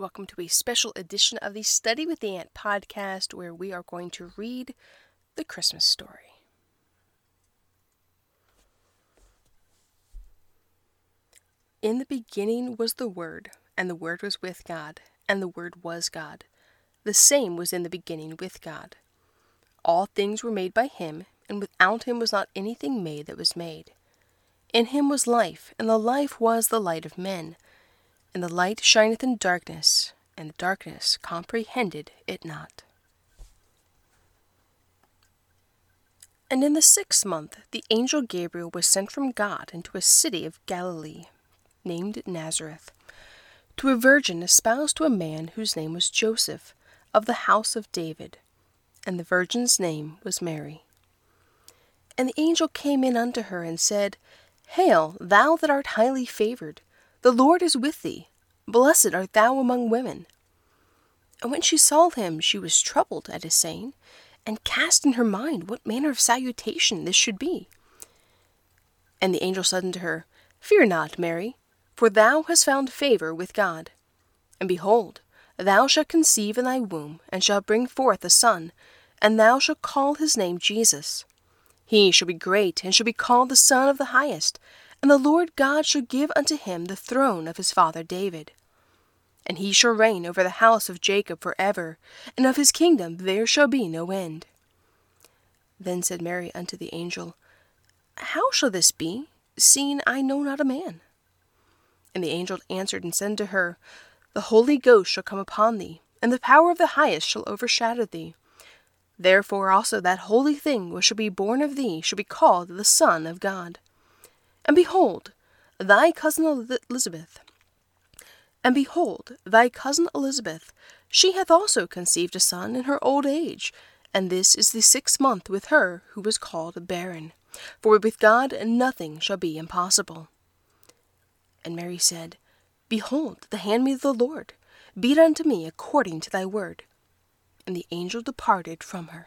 Welcome to a special edition of the Study with the Ant podcast where we are going to read the Christmas story. In the beginning was the Word, and the Word was with God, and the Word was God. The same was in the beginning with God. All things were made by him, and without him was not anything made that was made. In him was life, and the life was the light of men. And the light shineth in darkness, and the darkness comprehended it not. And in the sixth month the angel Gabriel was sent from God into a city of Galilee, named Nazareth, to a virgin espoused to a man whose name was Joseph, of the house of David, and the virgin's name was Mary. And the angel came in unto her and said, Hail, thou that art highly favored! The Lord is with thee. Blessed art thou among women. And when she saw him, she was troubled at his saying, and cast in her mind what manner of salutation this should be. And the angel said unto her, Fear not, Mary, for thou hast found favor with God. And behold, thou shalt conceive in thy womb, and shalt bring forth a son, and thou shalt call his name Jesus. He shall be great, and shall be called the Son of the Highest and the Lord God shall give unto him the throne of his father David. And he shall reign over the house of Jacob for ever, and of his kingdom there shall be no end. Then said Mary unto the angel, How shall this be, seeing I know not a man? And the angel answered and said to her, The Holy Ghost shall come upon thee, and the power of the highest shall overshadow thee. Therefore also that holy thing which shall be born of thee shall be called the Son of God. And behold, thy cousin Elizabeth, and behold, thy cousin Elizabeth, she hath also conceived a son in her old age, and this is the sixth month with her who was called barren. For with God nothing shall be impossible. And Mary said, Behold, the handmaid of the Lord, be it unto me according to thy word. And the angel departed from her.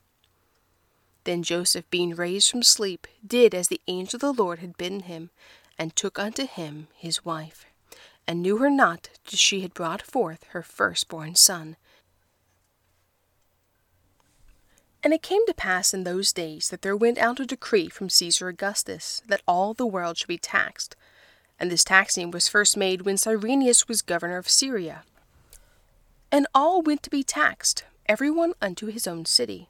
Then Joseph, being raised from sleep, did as the angel of the Lord had bidden him, and took unto him his wife, and knew her not till she had brought forth her firstborn son. And it came to pass in those days that there went out a decree from Caesar Augustus that all the world should be taxed. And this taxing was first made when Cyrenius was governor of Syria. And all went to be taxed, every one unto his own city.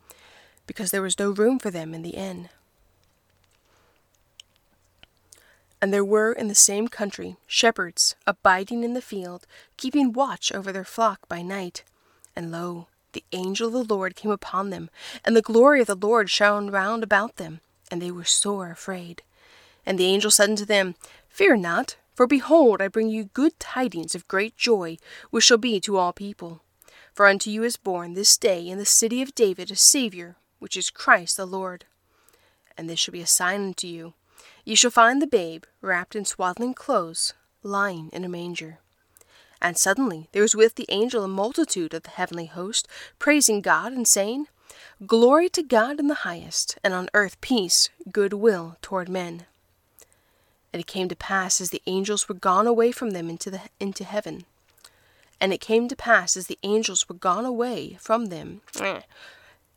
because there was no room for them in the inn. And there were in the same country shepherds abiding in the field, keeping watch over their flock by night. And lo, the angel of the Lord came upon them, and the glory of the Lord shone round about them, and they were sore afraid. And the angel said unto them, Fear not, for behold, I bring you good tidings of great joy, which shall be to all people. For unto you is born this day in the city of David a Saviour, which is Christ the Lord. And this shall be a sign unto you. Ye shall find the babe wrapped in swaddling clothes, lying in a manger. And suddenly there was with the angel a multitude of the heavenly host, praising God and saying, Glory to God in the highest, and on earth peace, good will toward men. And it came to pass as the angels were gone away from them into, the, into heaven. And it came to pass as the angels were gone away from them.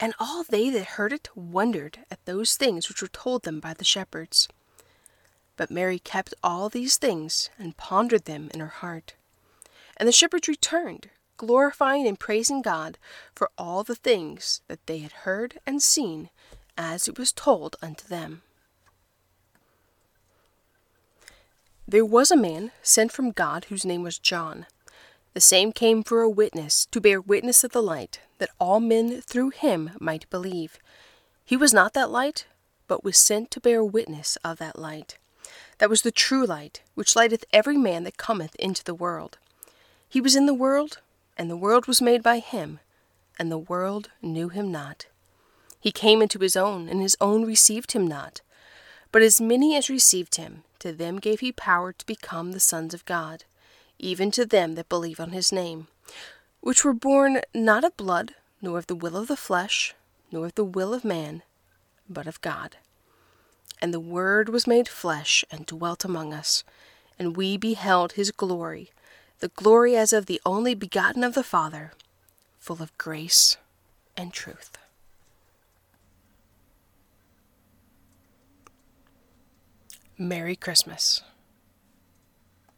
And all they that heard it wondered at those things which were told them by the shepherds. But Mary kept all these things, and pondered them in her heart. And the shepherds returned, glorifying and praising God for all the things that they had heard and seen, as it was told unto them. There was a man sent from God whose name was John. The same came for a witness, to bear witness of the light, that all men through him might believe. He was not that light, but was sent to bear witness of that light. That was the true light, which lighteth every man that cometh into the world. He was in the world, and the world was made by him, and the world knew him not. He came into his own, and his own received him not. But as many as received him, to them gave he power to become the sons of God, even to them that believe on his name, which were born not of blood, nor of the will of the flesh, nor of the will of man, but of God. And the Word was made flesh and dwelt among us, and we beheld his glory, the glory as of the only begotten of the Father, full of grace and truth. Merry Christmas.